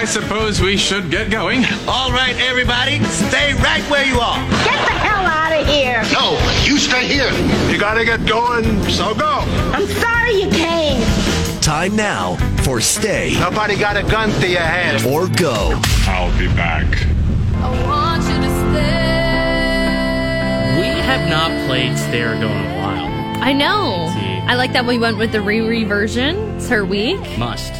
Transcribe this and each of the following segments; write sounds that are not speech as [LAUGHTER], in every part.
I suppose we should get going. All right, everybody, stay right where you are. Get the hell out of here. No, you stay here. You gotta get going, so go. I'm sorry you came. Time now for Stay Nobody got a gun to your head. or Go. I'll be back. I want you to stay. We have not played Stay or Go in a while. I know. See. I like that we went with the Riri version. It's her week. Must.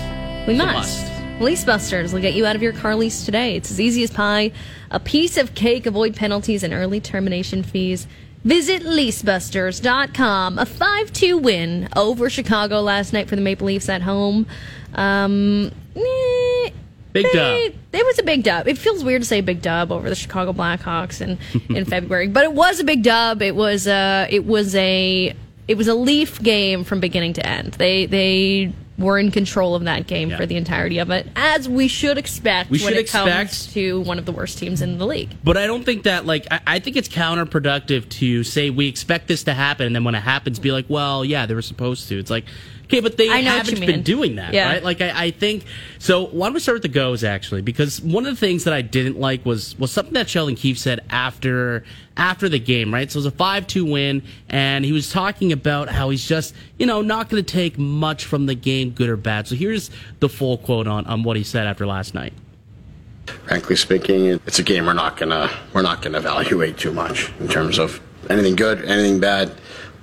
We It's a must. Lease Busters will get you out of your car lease today. It's as easy as pie. A piece of cake, avoid penalties and early termination fees. Visit leasebusters.com. A 5 2 win over Chicago last night for the Maple Leafs at home. Um, eh, Big they- dub. It was a big dub. It feels weird to say big dub over the Chicago Blackhawks in, in [LAUGHS] February, but it was a big dub. It was a it was a it was a Leaf game from beginning to end. They they were in control of that game Yeah. for the entirety of it, as we should expect We when should it comes expect. to one of the worst teams in the league. But I don't think that like I, I think it's counterproductive to say we expect this to happen and then when it happens be like, well, yeah, they were supposed to. It's like okay, but they I know haven't been doing that, Yeah. right? Like I, I think so. Why don't we start with the goes actually? Because one of the things that I didn't like was was something that Sheldon Keefe said after after the game, right? So it was a five two win, and he was talking about how he's just you know not going to take much from the game, good or bad. So here's the full quote on on what he said after last night. frankly speaking, it's a game we're not gonna we're not gonna evaluate too much in terms of anything good, anything bad.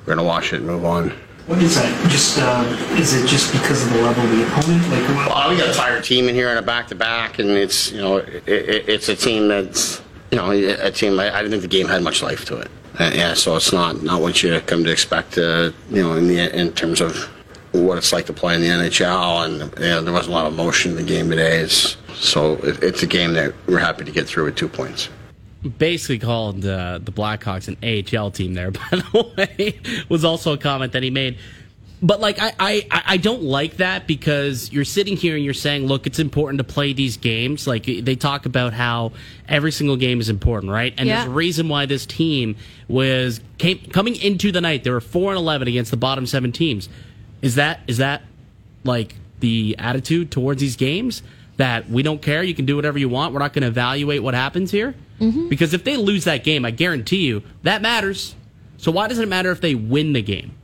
We're gonna watch it and move on. What is that? Just uh, is it just because of the level of the opponent? Like, Well, we got a tired team in here in a back to back, and it's you know it, it, it's a team that's you know a team. I, I didn't think the game had much life to it. Uh, yeah, so it's not not what you come to expect. Uh, you know, in the in terms of what it's like to play in the NHL, and you know, there wasn't a lot of emotion in the game today. It's, so it, it's a game that we're happy to get through with two points. Basically called uh, the Blackhawks an AHL team there, [LAUGHS] by the way, was also a comment that he made. But like I, I, I don't like that because you're sitting here and you're saying, look, it's important to play these games. Like they talk about how every single game is important, right? And Yeah. there's a reason why this team was came, coming into the night. They were four and eleven against the bottom seven teams. Is that is that like the attitude towards these games that we don't care? You can do whatever you want. We're not going to evaluate what happens here. Mm-hmm. Because if they lose that game, I guarantee you that matters. So why does it matter if they win the game?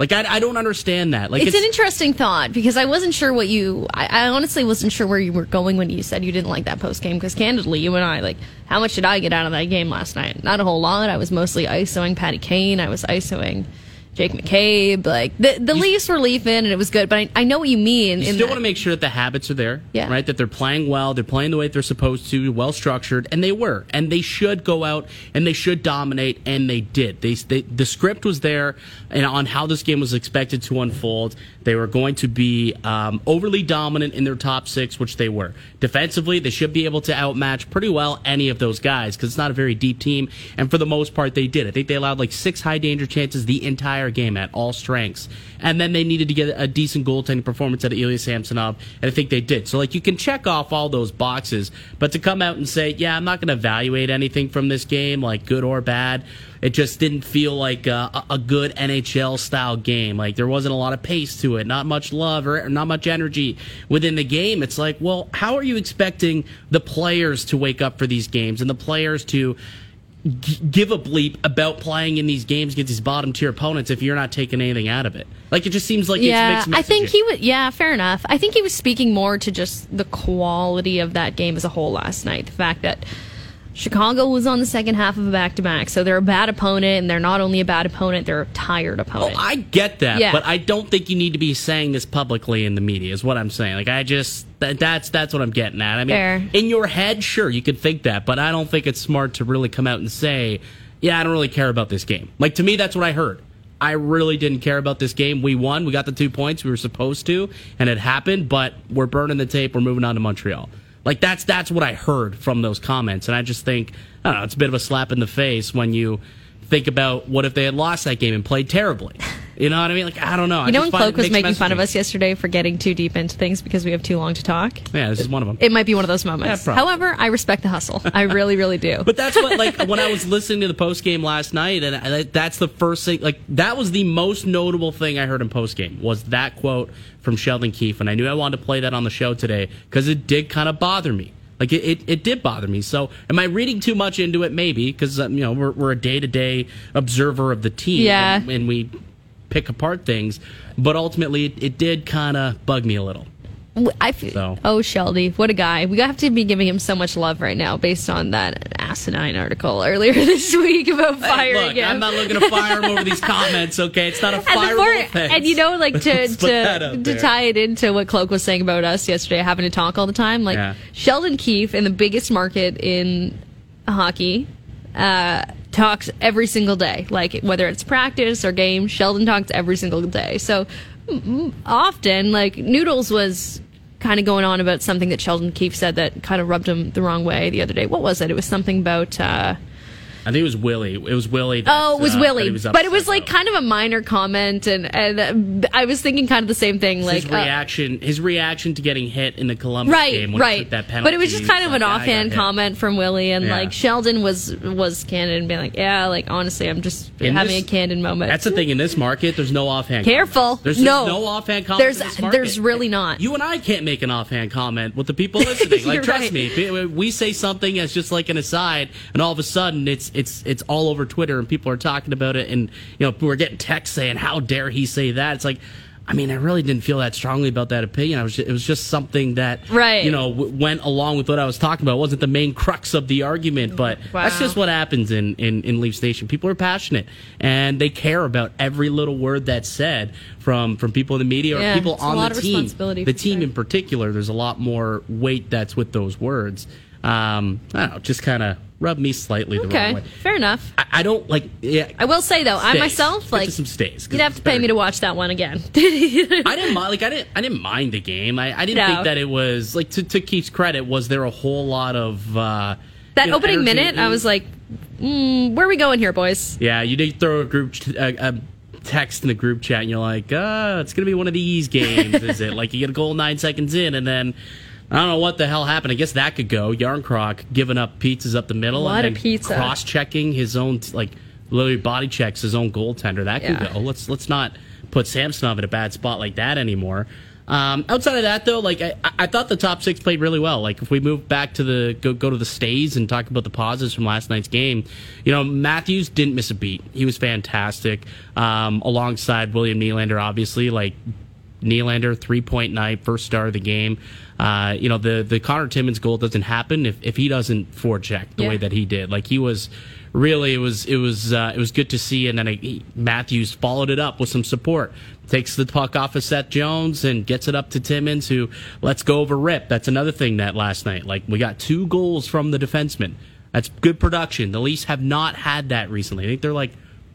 Like I, I don't understand that. Like it's, an interesting thought because I wasn't sure what you. I, I honestly wasn't sure where you were going when you said you didn't like that post game. Because candidly, you and I, like, how much did I get out of that game last night? Not a whole lot. I was mostly ISOing Patty Kane. I was ISOing Jake McCabe. Like the the Leafs were leafing and it was good. But I, I know what you mean. You still that- want to make sure that the habits are there, Yeah. right? That they're playing well, they're playing the way they're supposed to, well structured, and they were, and they should go out and they should dominate, and they did. They, they the script was there, and on how this game was expected to unfold. They were going to be um, overly dominant in their top six, which they were. Defensively, they should be able to outmatch pretty well any of those guys because it's not a very deep team, and for the most part, they did. I think they allowed like six high danger chances the entire game at all strengths, and then they needed to get a decent goaltending performance out of Ilya Samsonov, and I think they did. So like you can check off all those boxes, but to come out and say, yeah, I'm not going to evaluate anything from this game, like good or bad. It just didn't feel like a, a good NHL style game. Like there wasn't a lot of pace to it, not much love or not much energy within the game. It's like, well, how are you expecting the players to wake up for these games and the players to g- give a bleep about playing in these games against these bottom tier opponents if you're not taking anything out of it? Like it just seems like yeah, it's mixed I think he was. Yeah, fair enough. I think he was speaking more to just the quality of that game as a whole last night. The fact that Chicago was on the second half of a back to back, so they're a bad opponent, and they're not only a bad opponent, they're a tired oh, opponent. Oh, I get that, Yeah. but I don't think you need to be saying this publicly in the media. Is what I'm saying. Like I just that, that's that's what I'm getting at. I mean, Fair. in your head, sure, you could think that, but I don't think it's smart to really come out and say, "Yeah, I don't really care about this game." Like to me, that's what I heard. I really didn't care about this game. We won. We got the two points we were supposed to, and it happened. But we're burning the tape. We're moving on to Montreal. Like that's that's what I heard from those comments, and I just think I don't know. It's a bit of a slap in the face when you think about what if they had lost that game and played terribly. You know what I mean? Like I don't know. You know when Cloak was making fun of us yesterday for getting too deep into things because we have too long to talk? Yeah, this is one of them. It might be one of those moments. Yeah. However, I respect the hustle. I really, really do. But that's what, like, when I was listening to the post game last night, and I, that's the first thing, like, that was the most notable thing I heard in post game was that quote from Sheldon Keefe, and I knew I wanted to play that on the show today because it did kind of bother me. Like it, it, it, did bother me. So, am I reading too much into it? Maybe because um, you know we're, we're a day to day observer of the team, Yeah. and, and we pick apart things. But ultimately, it, it did kind of bug me a little. I feel, So. oh Sheldy, what a guy! We have to be giving him so much love right now based on that asinine article earlier [LAUGHS] this week about Hey, look, him. I'm not looking to fire him over these [LAUGHS] comments. Okay, it's not a and, more- offense. and you know, like [LAUGHS] to Let's put that to, to tie it into what Cloak was saying about us yesterday, having to talk all the time. Like Yeah. Sheldon Keefe in the biggest market in hockey uh, talks every single day. Like whether it's practice or game, Sheldon talks every single day. So often, like Noodles was kind of going on about something that Sheldon Keefe said that kind of rubbed him the wrong way the other day. What was it? It was something about. Uh, I think it was Willie. It was Willie. That, Oh, it was uh, Willie, was but it was like kind of a minor comment, and and uh, I was thinking kind of the same thing. Like, his uh, reaction, his reaction to getting hit in the Columbus right, game when he right. that penalty. but it was just kind of an like, "Yeah, offhand comment from Willie, and Yeah. like Sheldon was was candid and being like, yeah, like honestly, I'm just In having this- a candid moment. That's the thing in this market. There's no offhand. Careful. comments. There's No. no offhand comment. There's in this market. there's really not. You and I can't make an offhand comment with the people [LAUGHS] listening. Like, trust right. me, we say something as just like an aside, and all of a sudden it's it's it's all over Twitter and people are talking about it, and you know we're getting texts saying, "How dare he say that?" It's like. I mean, I really didn't feel that strongly about that opinion. I was just, it was just something that, Right. you know, w- went along with what I was talking about. It wasn't the main crux of the argument, but that's just what happens in, in, in Leafs Nation. People are passionate and they care about every little word that's said from, from people in the media or Yeah, people on lot the of team. responsibility The team sure. in particular, there's a lot more weight that's with those words. Um, I don't know, just kind of rubbed me slightly the okay, wrong way. fair enough. I, I don't like. Yeah, I will say though, I Stays. myself Get like some stays. you'd have to pay better. me to watch that one again. [LAUGHS] I didn't mind. Like I didn't. I didn't mind the game. I, I didn't No. think that it was like to, to Keefe's credit. Was there a whole lot of uh, that you know, opening energy minute, I was like, mm, where are we going here, boys? Yeah, you did throw a group a text in the group chat, and you're like, uh, it's gonna be one of these games, is it? [LAUGHS] Like you get a goal nine seconds in, and then. I don't know what the hell happened. I guess that could go. Jarnkrok giving up pizzas up the middle What a and pizza. cross-checking his own, like literally body checks his own goaltender. That could Yeah. go. Let's let's not put Samsonov in a bad spot like that anymore. Um, outside of that, though, like I, I thought the top six played really well. Like if we move back to the go, go to the stays and talk about the pauses from last night's game, you know Matthews didn't miss a beat. He was fantastic um, alongside William Nylander. Obviously, like Nylander, three point night, first star of the game. Uh, you know, the, the Connor Timmins goal doesn't happen if, if he doesn't forecheck the Yeah. way that he did. Like he was really, it was, it was, uh, it was good to see. And then he, Matthews followed it up with some support. Takes the puck off of Seth Jones and gets it up to Timmins, who lets go of a rip. That's another thing that last night, like we got two goals from the defenseman. That's good production. The Leafs have not had that recently. I think they're like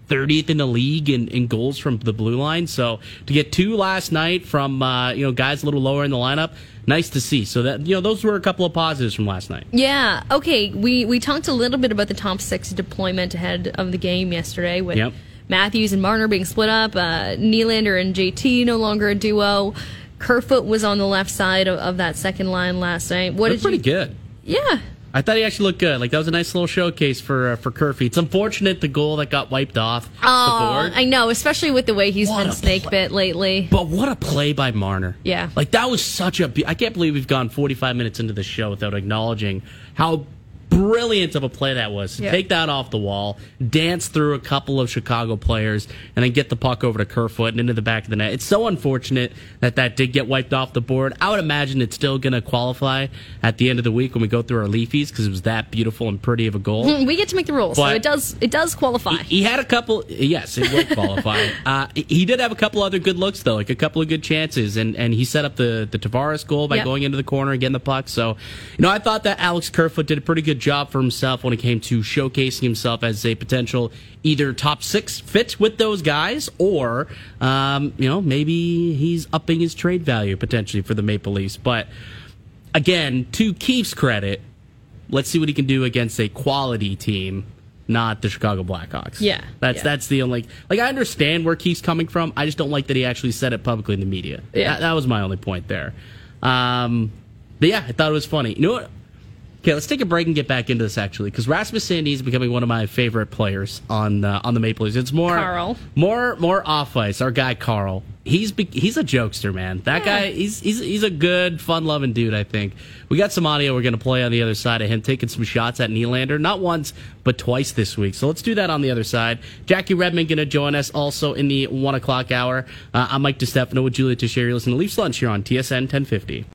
30th in the league in, in goals from the blue line. So to get two last night from uh, you know guys a little lower in the lineup, nice to see. So that you know those were a couple of positives from last night. Yeah. Okay. We we talked a little bit about the top six deployment ahead of the game yesterday with Yep. Matthews and Marner being split up. Uh, Nylander and JT no longer a duo. Kerfoot was on the left side of, of that second line last night. What Looked did pretty you? good. Yeah. I thought he actually looked good. Like that was a nice little showcase for uh, for Curfy. It's unfortunate the goal that got wiped off Oh. I know, especially with the way he's What been snake play. bit lately. But what a play by Marner. Yeah. Like that was such a be- I can't believe we've gone 45 minutes into the show without acknowledging how brilliant of a play that was. To Yeah. Take that off the wall, dance through a couple of Chicago players and then get the puck over to Kerfoot and into the back of the net. It's so unfortunate that that did get wiped off the board. I would imagine it's still going to qualify at the end of the week when we go through our Leafies because it was that beautiful and pretty of a goal. [LAUGHS] We get to make the rules, so it does it does qualify. He had a couple. Yes, it would qualify. [LAUGHS] uh, he did have a couple other good looks though, like a couple of good chances, and and he set up the the Tavares goal by Yep. going into the corner and getting the puck. So, you know, I thought that Alex Kerfoot did a pretty good job for himself when it came to showcasing himself as a potential either top six fit with those guys, or um, you know maybe he's upping his trade value potentially for the Maple Leafs. But again, to Keefe's credit, let's see what he can do against a quality team not the Chicago Blackhawks. Yeah, that's yeah. that's the only like I understand where Keefe's coming from. I just don't like that he actually said it publicly in the media. Yeah. that, that was my only point there. Um, but yeah, I thought it was funny. You know what? Okay, let's take a break and get back into this actually, because Rasmus Sandin is becoming one of my favorite players on uh, on the Maple Leafs. It's more Carl. more more off ice. Our guy Carl, he's be- he's a jokester, man. That Yeah. guy, he's he's he's a good, fun loving dude. I think we got some audio we're gonna play on the other side of him taking some shots at Nylander, not once but twice this week. So let's do that on the other side. Jackie Redmond gonna join us also in the one o'clock hour. Uh, I'm Mike DeStefano with Julia Teixeira. Listen to Leafs Lunch here on TSN 1050.